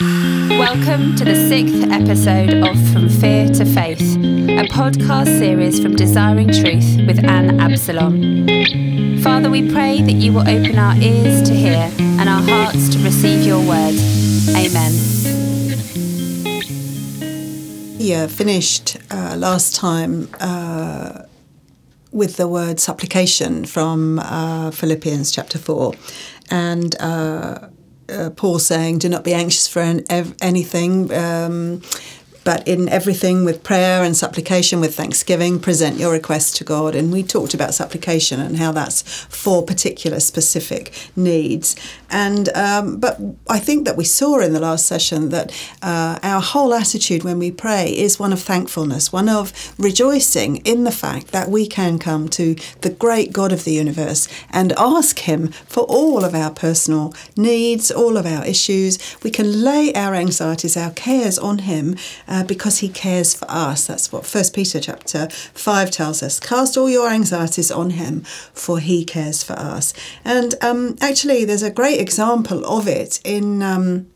Welcome to the sixth episode of From Fear to Faith, a podcast series from Desiring Truth with Anne Absalom. Father, we pray that you will open our ears to hear and our hearts to receive your word. Amen. Yeah, finished uh, last time uh, with the word supplication from uh, Philippians chapter 4. And uh, Paul saying, Do not be anxious for an, ev- anything. Um, but in everything with prayer and supplication with thanksgiving present your requests to god and we talked about supplication and how that's for particular specific needs and um, but i think that we saw in the last session that uh, our whole attitude when we pray is one of thankfulness one of rejoicing in the fact that we can come to the great god of the universe and ask him for all of our personal needs all of our issues we can lay our anxieties our cares on him uh, because he cares for us. That's what First Peter chapter 5 tells us. Cast all your anxieties on him, for he cares for us. And um, actually, there's a great example of it in. Um,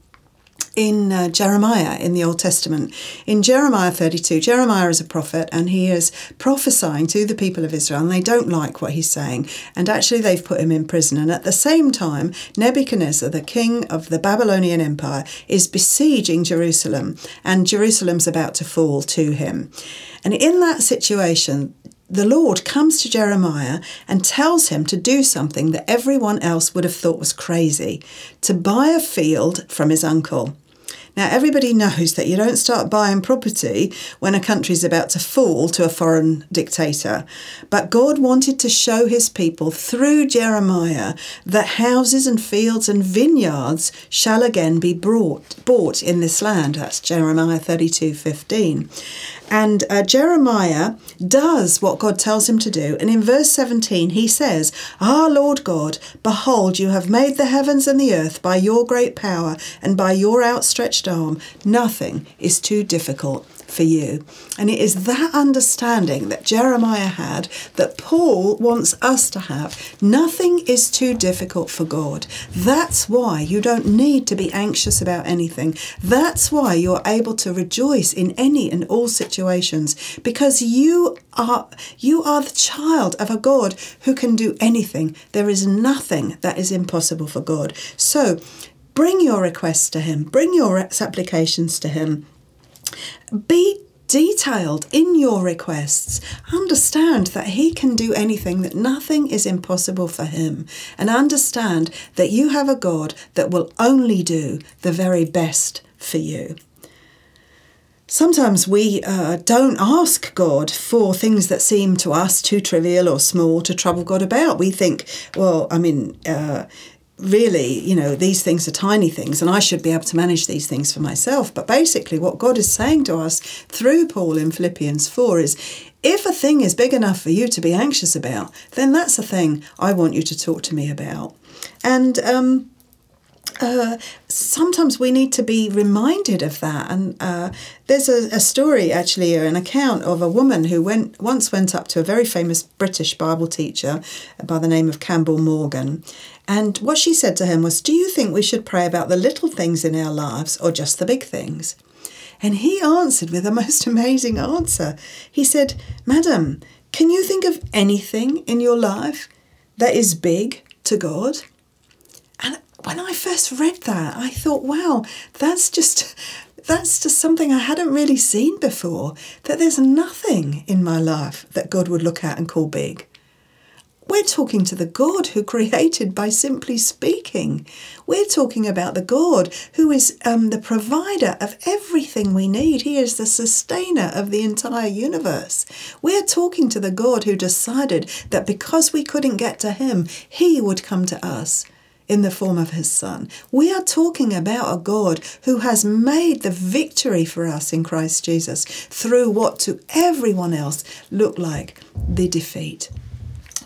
in uh, Jeremiah in the Old Testament. In Jeremiah 32, Jeremiah is a prophet and he is prophesying to the people of Israel and they don't like what he's saying. And actually, they've put him in prison. And at the same time, Nebuchadnezzar, the king of the Babylonian Empire, is besieging Jerusalem and Jerusalem's about to fall to him. And in that situation, the Lord comes to Jeremiah and tells him to do something that everyone else would have thought was crazy to buy a field from his uncle. Now, everybody knows that you don't start buying property when a country is about to fall to a foreign dictator. But God wanted to show his people through Jeremiah that houses and fields and vineyards shall again be brought, bought in this land. That's Jeremiah 32 15. And uh, Jeremiah does what God tells him to do. And in verse 17, he says, Ah, Lord God, behold, you have made the heavens and the earth by your great power and by your outstretched arm. Nothing is too difficult for you. And it is that understanding that Jeremiah had that Paul wants us to have. Nothing is too difficult for God. That's why you don't need to be anxious about anything. That's why you're able to rejoice in any and all situations because you are you are the child of a God who can do anything. There is nothing that is impossible for God. So bring your requests to him. Bring your applications to him be detailed in your requests. Understand that He can do anything, that nothing is impossible for Him. And understand that you have a God that will only do the very best for you. Sometimes we uh, don't ask God for things that seem to us too trivial or small to trouble God about. We think, well, I mean, uh, really, you know, these things are tiny things and I should be able to manage these things for myself. But basically, what God is saying to us through Paul in Philippians 4 is if a thing is big enough for you to be anxious about, then that's a thing I want you to talk to me about. And, um, uh, sometimes we need to be reminded of that. And uh, there's a, a, story, actually, an account of a woman who went once went up to a very famous British Bible teacher by the name of Campbell Morgan, and what she said to him was, Do you think we should pray about the little things in our lives or just the big things? And he answered with a most amazing answer. He said, Madam, can you think of anything in your life that is big to God? And when I first read that, I thought, wow, that's just that's just something I hadn't really seen before. That there's nothing in my life that God would look at and call big. We're talking to the God who created by simply speaking. We're talking about the God who is um, the provider of everything we need. He is the sustainer of the entire universe. We're talking to the God who decided that because we couldn't get to Him, He would come to us in the form of his son. We are talking about a God who has made the victory for us in Christ Jesus through what to everyone else looked like the defeat.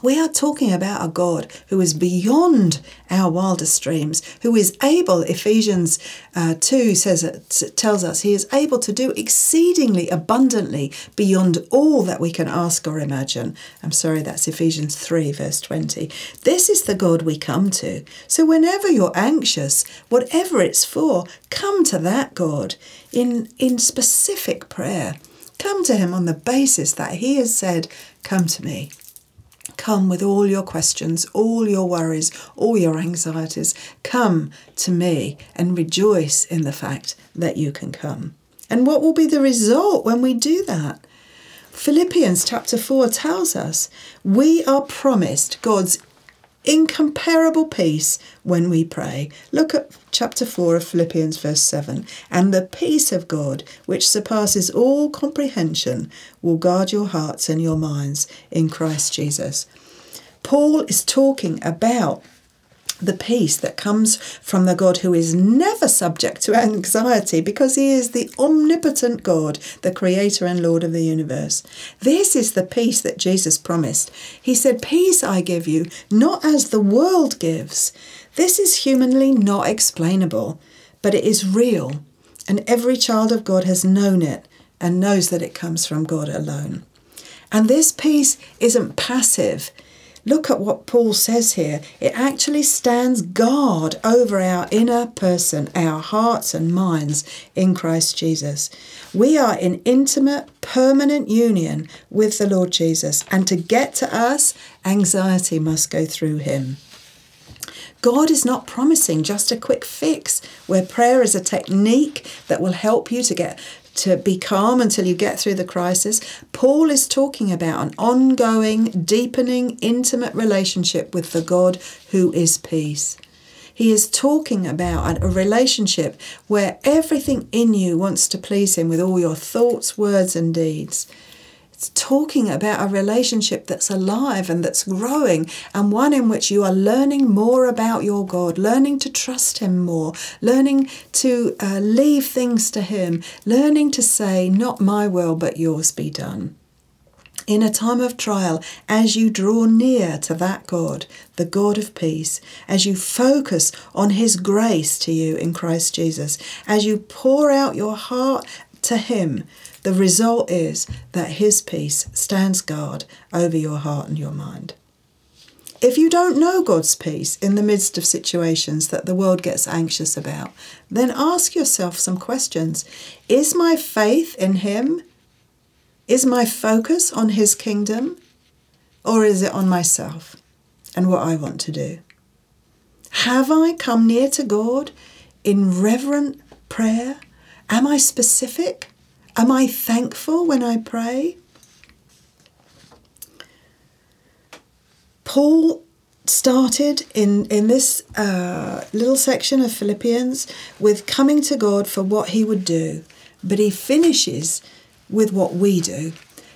We are talking about a God who is beyond our wildest dreams, who is able, Ephesians uh, 2 says tells us, he is able to do exceedingly abundantly beyond all that we can ask or imagine. I'm sorry, that's Ephesians 3, verse 20. This is the God we come to. So whenever you're anxious, whatever it's for, come to that God in, in specific prayer. Come to him on the basis that he has said, Come to me. Come with all your questions, all your worries, all your anxieties. Come to me and rejoice in the fact that you can come. And what will be the result when we do that? Philippians chapter 4 tells us we are promised God's incomparable peace when we pray. Look at chapter 4 of Philippians, verse 7. And the peace of God, which surpasses all comprehension, will guard your hearts and your minds in Christ Jesus. Paul is talking about the peace that comes from the God who is never subject to anxiety because he is the omnipotent God, the creator and Lord of the universe. This is the peace that Jesus promised. He said, Peace I give you, not as the world gives. This is humanly not explainable, but it is real, and every child of God has known it and knows that it comes from God alone. And this peace isn't passive. Look at what Paul says here. It actually stands guard over our inner person, our hearts and minds in Christ Jesus. We are in intimate, permanent union with the Lord Jesus, and to get to us, anxiety must go through him. God is not promising just a quick fix where prayer is a technique that will help you to get to be calm until you get through the crisis. Paul is talking about an ongoing, deepening, intimate relationship with the God who is peace. He is talking about a relationship where everything in you wants to please Him with all your thoughts, words, and deeds. It's talking about a relationship that's alive and that's growing, and one in which you are learning more about your God, learning to trust Him more, learning to uh, leave things to Him, learning to say, Not my will, but yours be done. In a time of trial, as you draw near to that God, the God of peace, as you focus on His grace to you in Christ Jesus, as you pour out your heart to Him, the result is that His peace stands guard over your heart and your mind. If you don't know God's peace in the midst of situations that the world gets anxious about, then ask yourself some questions. Is my faith in Him? Is my focus on His kingdom? Or is it on myself and what I want to do? Have I come near to God in reverent prayer? Am I specific? Am I thankful when I pray? Paul started in, in this uh, little section of Philippians with coming to God for what he would do, but he finishes with what we do.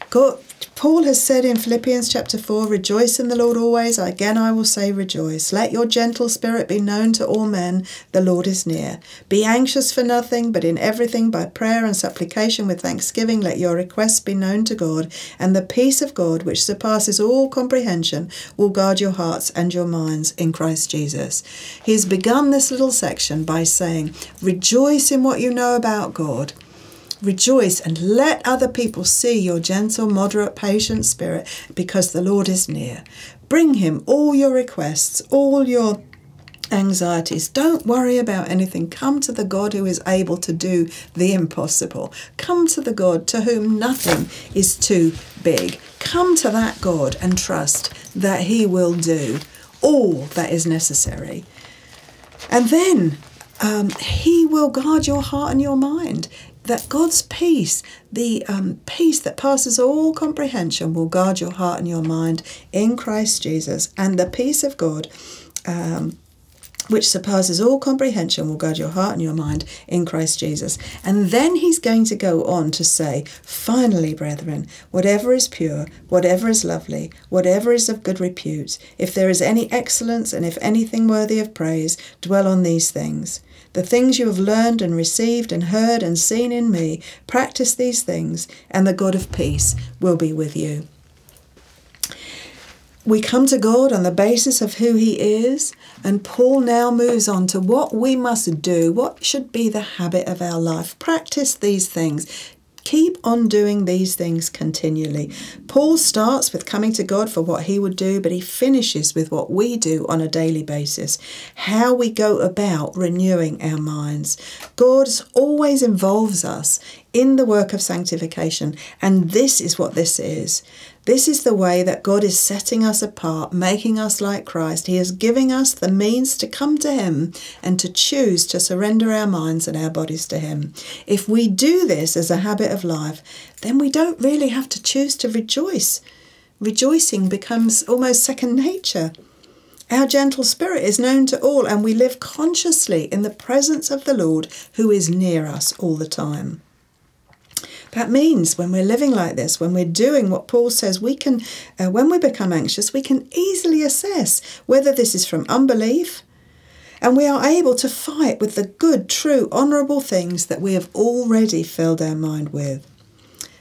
God, Paul has said in Philippians chapter 4, Rejoice in the Lord always. Again, I will say, Rejoice. Let your gentle spirit be known to all men. The Lord is near. Be anxious for nothing, but in everything by prayer and supplication with thanksgiving, let your requests be known to God. And the peace of God, which surpasses all comprehension, will guard your hearts and your minds in Christ Jesus. He's begun this little section by saying, Rejoice in what you know about God. Rejoice and let other people see your gentle, moderate, patient spirit because the Lord is near. Bring Him all your requests, all your anxieties. Don't worry about anything. Come to the God who is able to do the impossible. Come to the God to whom nothing is too big. Come to that God and trust that He will do all that is necessary. And then um, He will guard your heart and your mind that God's peace, the um, peace that passes all comprehension, will guard your heart and your mind in Christ Jesus, and the peace of God. Um, which surpasses all comprehension, will guard your heart and your mind in Christ Jesus. And then he's going to go on to say, finally, brethren, whatever is pure, whatever is lovely, whatever is of good repute, if there is any excellence and if anything worthy of praise, dwell on these things. The things you have learned and received and heard and seen in me, practice these things, and the God of peace will be with you. we come to God on the basis of who He is, and Paul now moves on to what we must do, what should be the habit of our life. Practice these things. Keep on doing these things continually. Paul starts with coming to God for what he would do, but he finishes with what we do on a daily basis, how we go about renewing our minds. God always involves us in the work of sanctification, and this is what this is. This is the way that God is setting us apart, making us like Christ. He is giving us the means to come to Him and to choose to surrender our minds and our bodies to Him. If we do this as a habit of life, then we don't really have to choose to rejoice. Rejoicing becomes almost second nature. Our gentle spirit is known to all, and we live consciously in the presence of the Lord who is near us all the time. That means when we're living like this, when we're doing what Paul says, we can, uh, when we become anxious, we can easily assess whether this is from unbelief, and we are able to fight with the good, true, honourable things that we have already filled our mind with.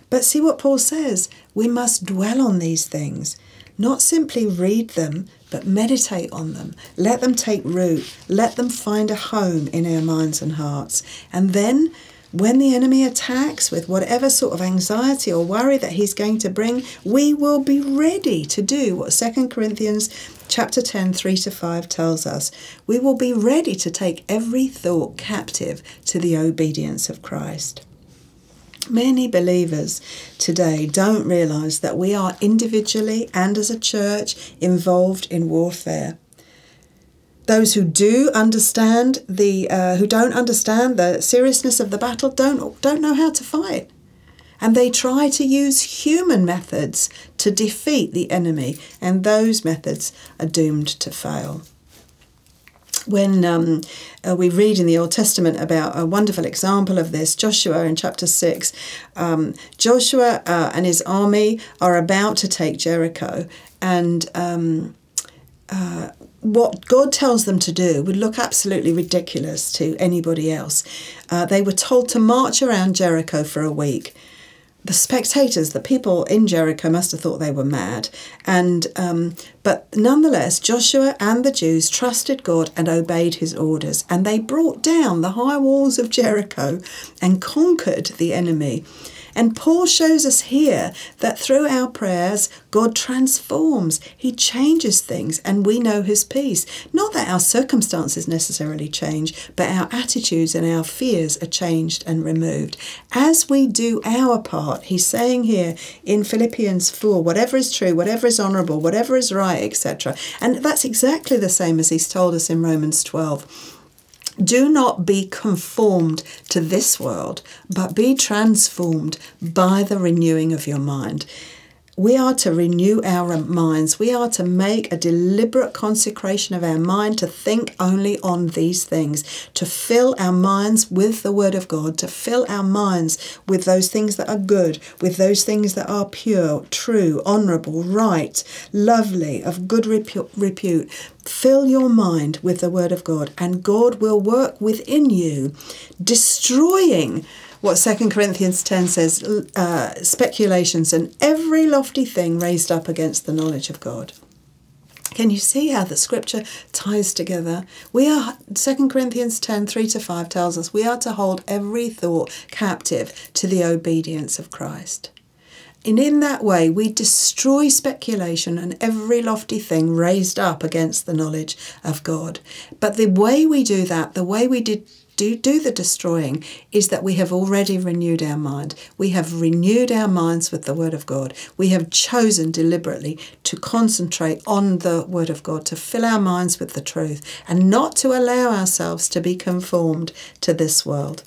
But see what Paul says we must dwell on these things, not simply read them, but meditate on them. Let them take root, let them find a home in our minds and hearts. And then when the enemy attacks with whatever sort of anxiety or worry that he's going to bring, we will be ready to do what 2 Corinthians chapter 10 3 to 5 tells us. We will be ready to take every thought captive to the obedience of Christ. Many believers today don't realize that we are individually and as a church involved in warfare those who do understand the uh, who don't understand the seriousness of the battle don't don't know how to fight. And they try to use human methods to defeat the enemy and those methods are doomed to fail. When um, uh, we read in the Old Testament about a wonderful example of this, Joshua in chapter 6, um, Joshua uh, and his army are about to take Jericho, and um, uh, what God tells them to do would look absolutely ridiculous to anybody else. Uh, they were told to march around Jericho for a week. The spectators, the people in Jericho, must have thought they were mad, and um, but nonetheless, Joshua and the Jews trusted God and obeyed His orders, and they brought down the high walls of Jericho and conquered the enemy. And Paul shows us here that through our prayers, God transforms, He changes things, and we know His peace. Not that our circumstances necessarily change, but our attitudes and our fears are changed and removed. As we do our part, He's saying here in Philippians 4 whatever is true, whatever is honourable, whatever is right, etc. And that's exactly the same as He's told us in Romans 12 do not be conformed to this world, but be transformed by the renewing of your mind we are to renew our minds. We are to make a deliberate consecration of our mind to think only on these things, to fill our minds with the Word of God, to fill our minds with those things that are good, with those things that are pure, true, honourable, right, lovely, of good repute. Fill your mind with the Word of God, and God will work within you, destroying what Second Corinthians 10 says uh, speculations and every lofty thing raised up against the knowledge of God. Can you see how the scripture ties together? We are, 2 Corinthians 10 3 to 5 tells us we are to hold every thought captive to the obedience of Christ. And in that way, we destroy speculation and every lofty thing raised up against the knowledge of God. But the way we do that, the way we did do, do the destroying is that we have already renewed our mind. We have renewed our minds with the Word of God. We have chosen deliberately to concentrate on the Word of God, to fill our minds with the truth, and not to allow ourselves to be conformed to this world.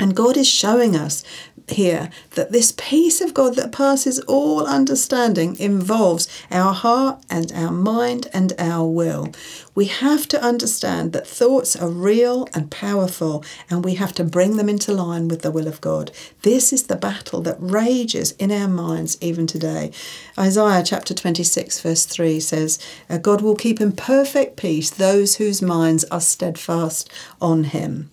And God is showing us here that this peace of God that passes all understanding involves our heart and our mind and our will. We have to understand that thoughts are real and powerful, and we have to bring them into line with the will of God. This is the battle that rages in our minds even today. Isaiah chapter 26, verse 3 says, God will keep in perfect peace those whose minds are steadfast on him.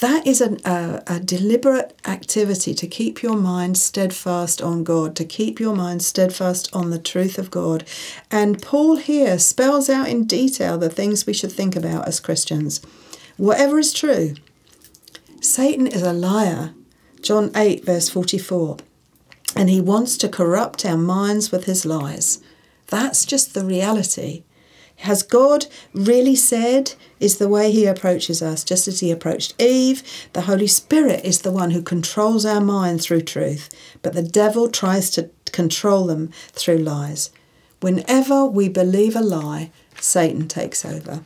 That is an, a, a deliberate activity to keep your mind steadfast on God, to keep your mind steadfast on the truth of God. And Paul here spells out in detail the things we should think about as Christians. Whatever is true, Satan is a liar. John 8, verse 44. And he wants to corrupt our minds with his lies. That's just the reality. Has God really said is the way he approaches us, just as he approached Eve? The Holy Spirit is the one who controls our mind through truth, but the devil tries to control them through lies. Whenever we believe a lie, Satan takes over.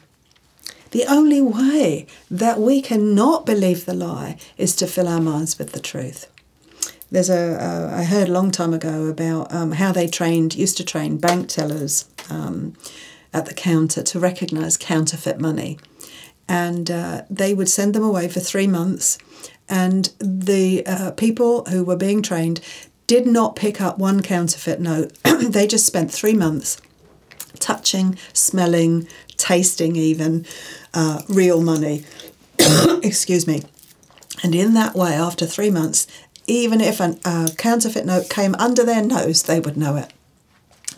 The only way that we cannot believe the lie is to fill our minds with the truth. There's a I heard a long time ago about um, how they trained, used to train bank tellers. Um, at the counter to recognise counterfeit money. And uh, they would send them away for three months. And the uh, people who were being trained did not pick up one counterfeit note. they just spent three months touching, smelling, tasting even uh, real money. Excuse me. And in that way, after three months, even if a uh, counterfeit note came under their nose, they would know it.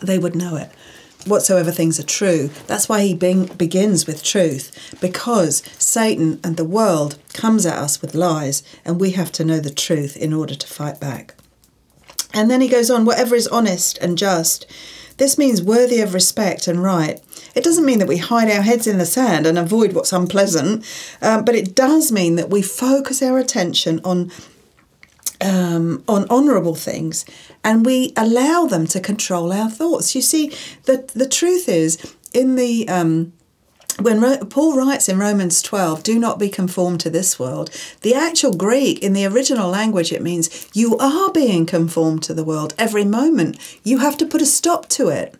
They would know it whatsoever things are true. That's why he begins with truth, because Satan and the world comes at us with lies, and we have to know the truth in order to fight back. And then he goes on, whatever is honest and just. This means worthy of respect and right. It doesn't mean that we hide our heads in the sand and avoid what's unpleasant, um, but it does mean that we focus our attention on um, on honourable things and we allow them to control our thoughts. You see, the, the truth is, in the um, when Ro- Paul writes in Romans 12, do not be conformed to this world, the actual Greek in the original language, it means you are being conformed to the world every moment. You have to put a stop to it.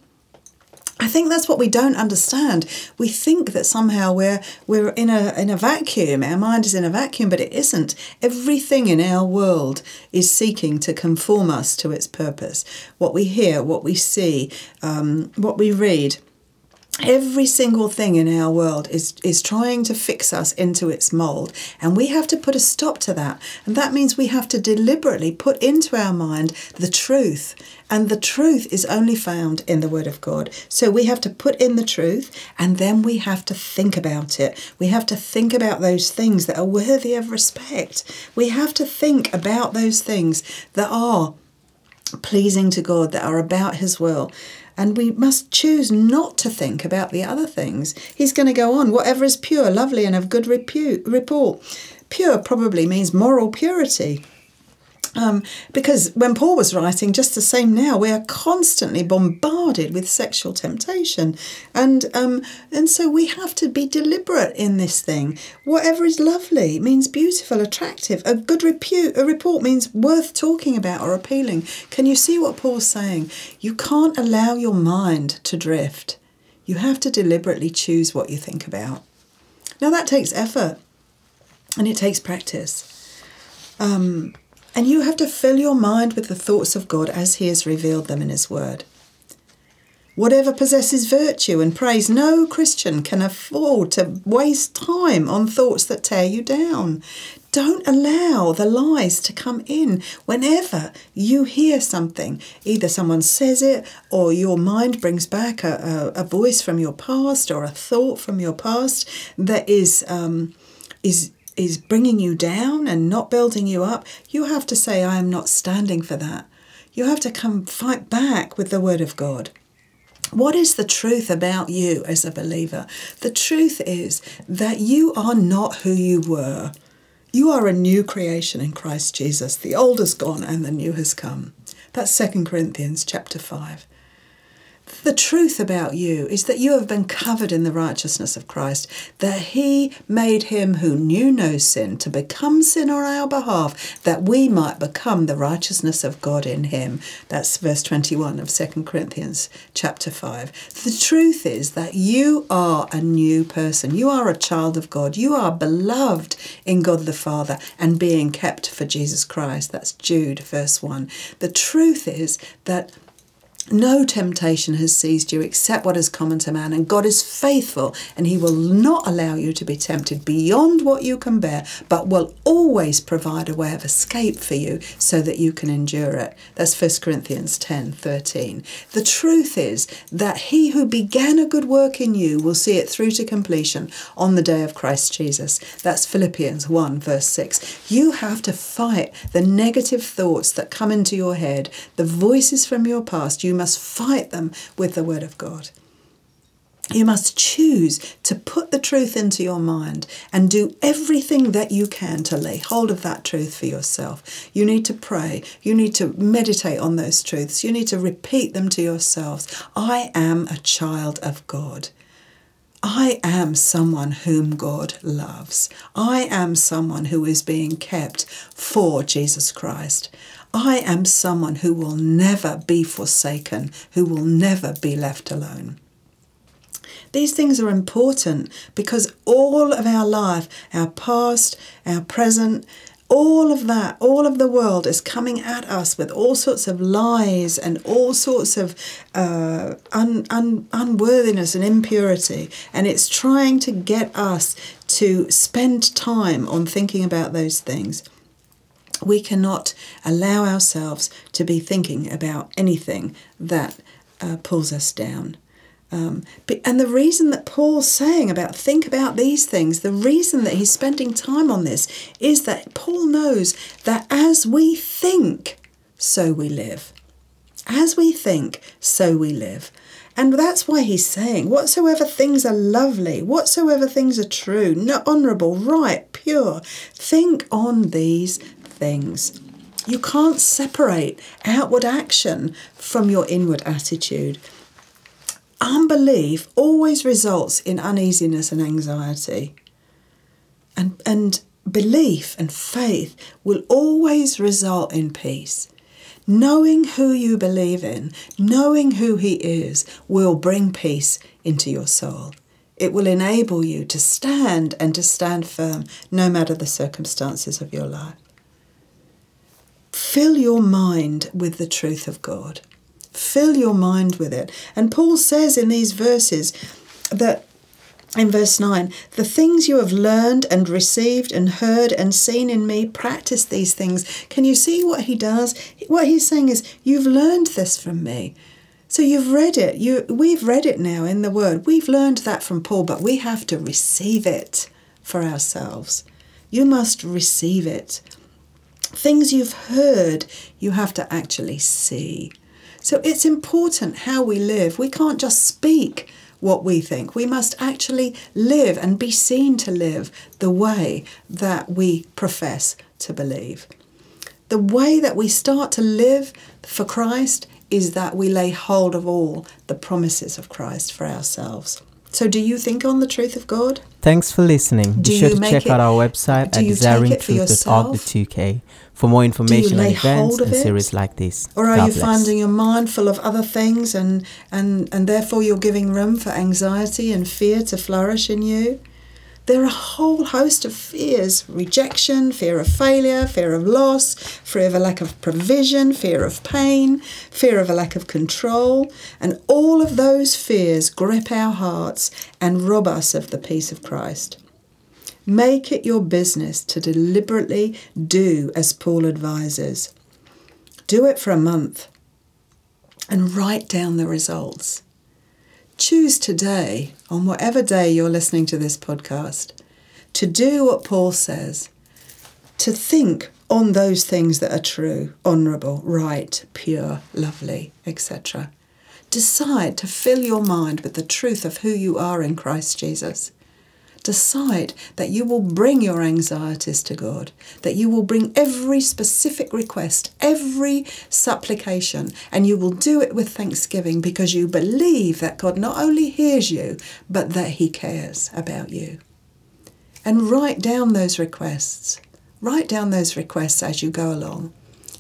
I think that's what we don't understand. We think that somehow we're we're in a in a vacuum. Our mind is in a vacuum, but it isn't. Everything in our world is seeking to conform us to its purpose. What we hear, what we see, um, what we read, Every single thing in our world is, is trying to fix us into its mold, and we have to put a stop to that. And that means we have to deliberately put into our mind the truth, and the truth is only found in the Word of God. So we have to put in the truth, and then we have to think about it. We have to think about those things that are worthy of respect. We have to think about those things that are pleasing to God, that are about His will and we must choose not to think about the other things. He's going to go on, whatever is pure, lovely, and of good repute, report. Pure probably means moral purity. Um, because when Paul was writing, just the same now, we are constantly bombarded with sexual temptation, and um, and so we have to be deliberate in this thing. Whatever is lovely means beautiful, attractive. A good repute, a report means worth talking about or appealing. Can you see what Paul's saying? You can't allow your mind to drift. You have to deliberately choose what you think about. Now that takes effort, and it takes practice. Um, and you have to fill your mind with the thoughts of God as He has revealed them in His Word. Whatever possesses virtue and praise, no Christian can afford to waste time on thoughts that tear you down. Don't allow the lies to come in whenever you hear something. Either someone says it, or your mind brings back a, a, a voice from your past or a thought from your past that is um, is is bringing you down and not building you up, you have to say, I am not standing for that. You have to come fight back with the Word of God. What is the truth about you as a believer? The truth is that you are not who you were. You are a new creation in Christ Jesus. The old is gone and the new has come. That's 2 Corinthians chapter 5. The truth about you is that you have been covered in the righteousness of Christ, that He made Him who knew no sin to become sin on our behalf, that we might become the righteousness of God in Him. That's verse 21 of 2 Corinthians chapter 5. The truth is that you are a new person. You are a child of God. You are beloved in God the Father and being kept for Jesus Christ. That's Jude, verse 1. The truth is that No temptation has seized you except what is common to man, and God is faithful, and He will not allow you to be tempted beyond what you can bear, but will always provide a way of escape for you so that you can endure it. That's 1 Corinthians 10 13. The truth is that He who began a good work in you will see it through to completion on the day of Christ Jesus. That's Philippians 1 verse 6. You have to fight the negative thoughts that come into your head, the voices from your past. You must fight them with the Word of God. You must choose to put the truth into your mind and do everything that you can to lay hold of that truth for yourself. You need to pray. You need to meditate on those truths. You need to repeat them to yourselves. I am a child of God. I am someone whom God loves. I am someone who is being kept for Jesus Christ. I am someone who will never be forsaken, who will never be left alone. These things are important because all of our life, our past, our present, all of that, all of the world is coming at us with all sorts of lies and all sorts of uh, un, un, unworthiness and impurity. And it's trying to get us to spend time on thinking about those things. We cannot allow ourselves to be thinking about anything that uh, pulls us down. Um, and the reason that Paul's saying about think about these things, the reason that he's spending time on this is that Paul knows that as we think, so we live. As we think, so we live. And that's why he's saying, whatsoever things are lovely, whatsoever things are true, honourable, right, pure, think on these things. You can't separate outward action from your inward attitude. Unbelief always results in uneasiness and anxiety. And, and belief and faith will always result in peace. Knowing who you believe in, knowing who He is, will bring peace into your soul. It will enable you to stand and to stand firm no matter the circumstances of your life. Fill your mind with the truth of God. Fill your mind with it. And Paul says in these verses that in verse 9, the things you have learned and received and heard and seen in me, practice these things. Can you see what he does? What he's saying is, you've learned this from me. So you've read it. You, we've read it now in the Word. We've learned that from Paul, but we have to receive it for ourselves. You must receive it. Things you've heard, you have to actually see. So it's important how we live. We can't just speak what we think. We must actually live and be seen to live the way that we profess to believe. The way that we start to live for Christ is that we lay hold of all the promises of Christ for ourselves. So, do you think on the truth of God? Thanks for listening. Do Be sure to check it- out our website at it for desiringtruth.org, yourself? 2K for more information on events and it? series like this. Or are God you bless. finding your mind full of other things and, and, and therefore you're giving room for anxiety and fear to flourish in you? There are a whole host of fears rejection, fear of failure, fear of loss, fear of a lack of provision, fear of pain, fear of a lack of control. And all of those fears grip our hearts and rob us of the peace of Christ. Make it your business to deliberately do as Paul advises. Do it for a month and write down the results. Choose today, on whatever day you're listening to this podcast, to do what Paul says, to think on those things that are true, honourable, right, pure, lovely, etc. Decide to fill your mind with the truth of who you are in Christ Jesus. Decide that you will bring your anxieties to God, that you will bring every specific request, every supplication, and you will do it with thanksgiving because you believe that God not only hears you, but that He cares about you. And write down those requests. Write down those requests as you go along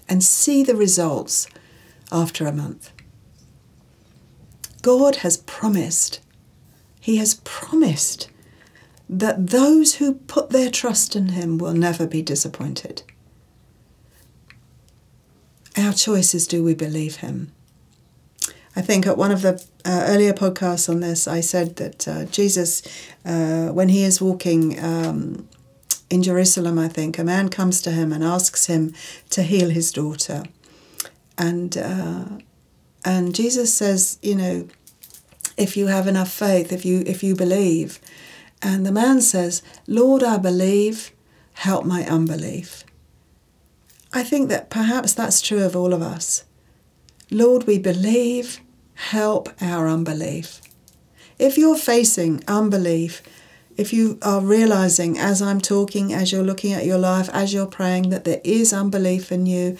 and see the results after a month. God has promised, He has promised that those who put their trust in Him will never be disappointed. Our choice is do we believe Him? I think at one of the uh, earlier podcasts on this, I said that uh, Jesus, uh, when he is walking um, in Jerusalem, I think, a man comes to him and asks him to heal his daughter. And, uh, and Jesus says, you know, if you have enough faith, if you, if you believe. And the man says, Lord, I believe, help my unbelief. I think that perhaps that's true of all of us. Lord, we believe, help our unbelief. If you're facing unbelief, if you are realizing as I'm talking, as you're looking at your life, as you're praying, that there is unbelief in you,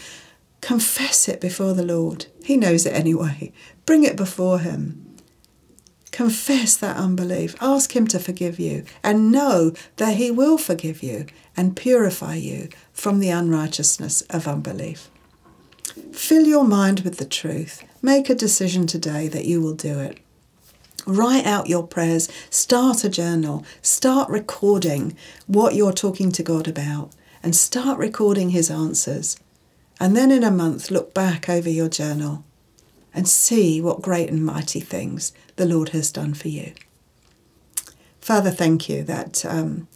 confess it before the Lord. He knows it anyway. Bring it before Him. Confess that unbelief. Ask Him to forgive you and know that He will forgive you and purify you from the unrighteousness of unbelief. Fill your mind with the truth. Make a decision today that you will do it. Write out your prayers, start a journal, start recording what you're talking to God about, and start recording His answers. And then in a month, look back over your journal and see what great and mighty things the Lord has done for you. Father, thank you that um,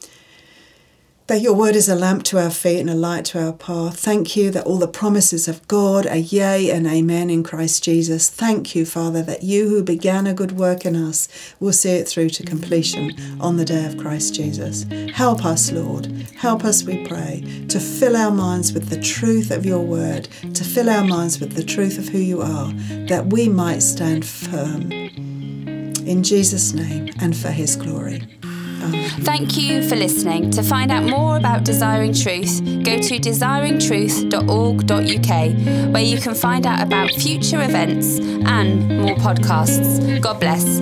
that your word is a lamp to our feet and a light to our path. Thank you that all the promises of God are yea and amen in Christ Jesus. Thank you, Father, that you who began a good work in us will see it through to completion on the day of Christ Jesus. Help us, Lord. Help us, we pray, to fill our minds with the truth of your word, to fill our minds with the truth of who you are, that we might stand firm. In Jesus' name and for his glory. Thank you for listening. To find out more about Desiring Truth, go to desiringtruth.org.uk, where you can find out about future events and more podcasts. God bless.